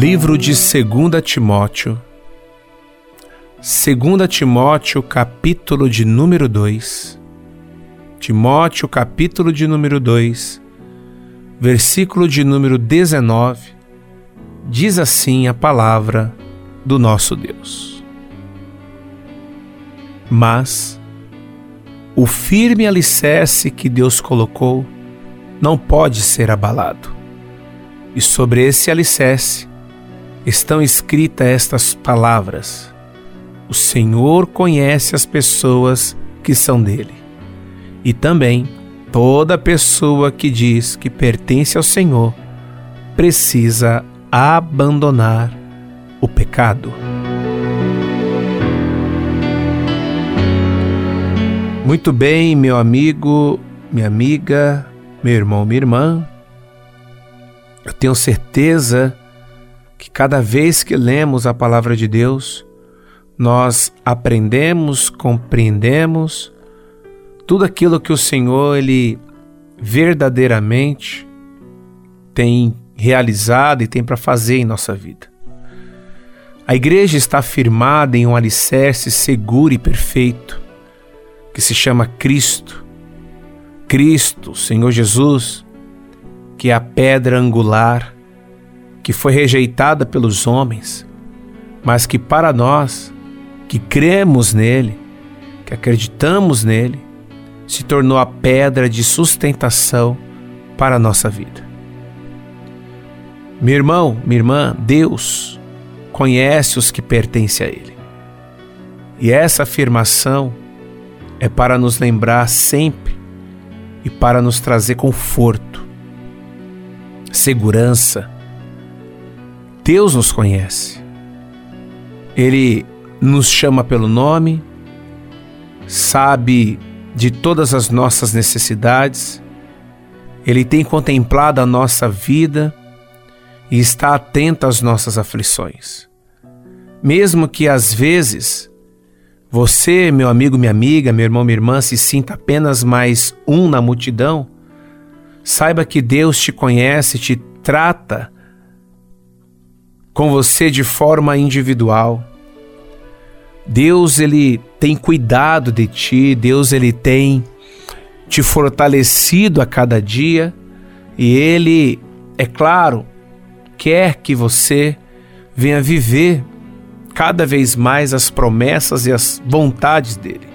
Livro de 2 Timóteo, 2 Timóteo, capítulo de número 2. Timóteo, capítulo de número 2, versículo de número 19, diz assim a palavra do nosso Deus. Mas o firme alicerce que Deus colocou não pode ser abalado. E sobre esse alicerce estão escritas estas palavras: O Senhor conhece as pessoas que são dele. E também toda pessoa que diz que pertence ao Senhor precisa abandonar o pecado. Muito bem, meu amigo, minha amiga, meu irmão, minha irmã. Eu tenho certeza que cada vez que lemos a palavra de Deus, nós aprendemos, compreendemos tudo aquilo que o Senhor ele verdadeiramente tem realizado e tem para fazer em nossa vida. A igreja está firmada em um alicerce seguro e perfeito, que se chama Cristo. Cristo, Senhor Jesus, que é a pedra angular que foi rejeitada pelos homens, mas que para nós, que cremos nele, que acreditamos nele, se tornou a pedra de sustentação para a nossa vida. Meu irmão, minha irmã, Deus conhece os que pertencem a Ele. E essa afirmação é para nos lembrar sempre e para nos trazer conforto, segurança, Deus nos conhece. Ele nos chama pelo nome, sabe de todas as nossas necessidades, Ele tem contemplado a nossa vida e está atento às nossas aflições. Mesmo que às vezes você, meu amigo, minha amiga, meu irmão, minha irmã, se sinta apenas mais um na multidão, saiba que Deus te conhece, te trata com você de forma individual. Deus ele tem cuidado de ti, Deus ele tem te fortalecido a cada dia e ele, é claro, quer que você venha viver cada vez mais as promessas e as vontades dele.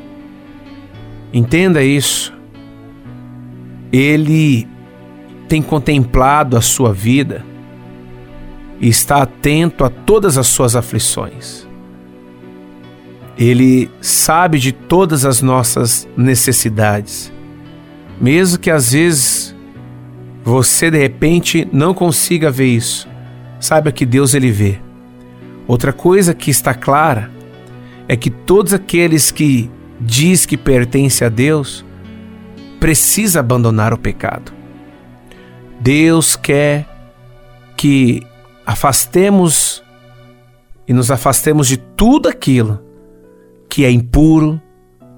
Entenda isso. Ele tem contemplado a sua vida e está atento a todas as suas aflições. Ele sabe de todas as nossas necessidades, mesmo que às vezes você de repente não consiga ver isso. Saiba que Deus ele vê. Outra coisa que está clara é que todos aqueles que diz que pertence a Deus precisa abandonar o pecado. Deus quer que afastemos e nos afastemos de tudo aquilo que é impuro,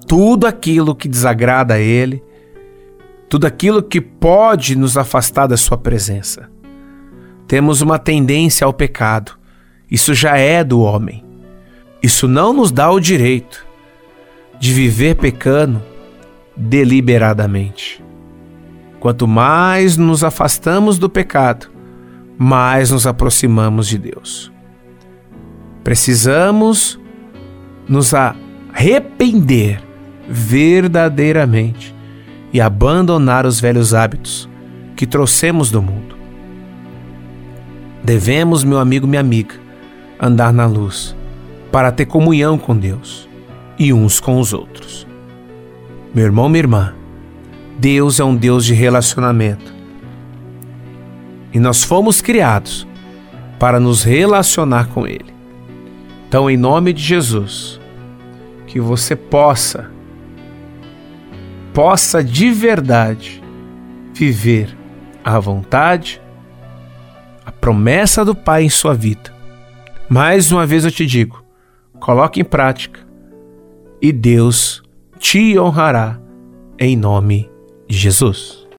tudo aquilo que desagrada a Ele, tudo aquilo que pode nos afastar da Sua presença. Temos uma tendência ao pecado, isso já é do homem. Isso não nos dá o direito de viver pecando deliberadamente. Quanto mais nos afastamos do pecado, mais nos aproximamos de Deus. Precisamos nos arrepender verdadeiramente e abandonar os velhos hábitos que trouxemos do mundo. Devemos, meu amigo, minha amiga, andar na luz para ter comunhão com Deus e uns com os outros. Meu irmão, minha irmã, Deus é um Deus de relacionamento e nós fomos criados para nos relacionar com Ele. Então, em nome de Jesus, que você possa, possa de verdade viver a vontade, a promessa do Pai em sua vida. Mais uma vez eu te digo, coloque em prática e Deus te honrará em nome de Jesus.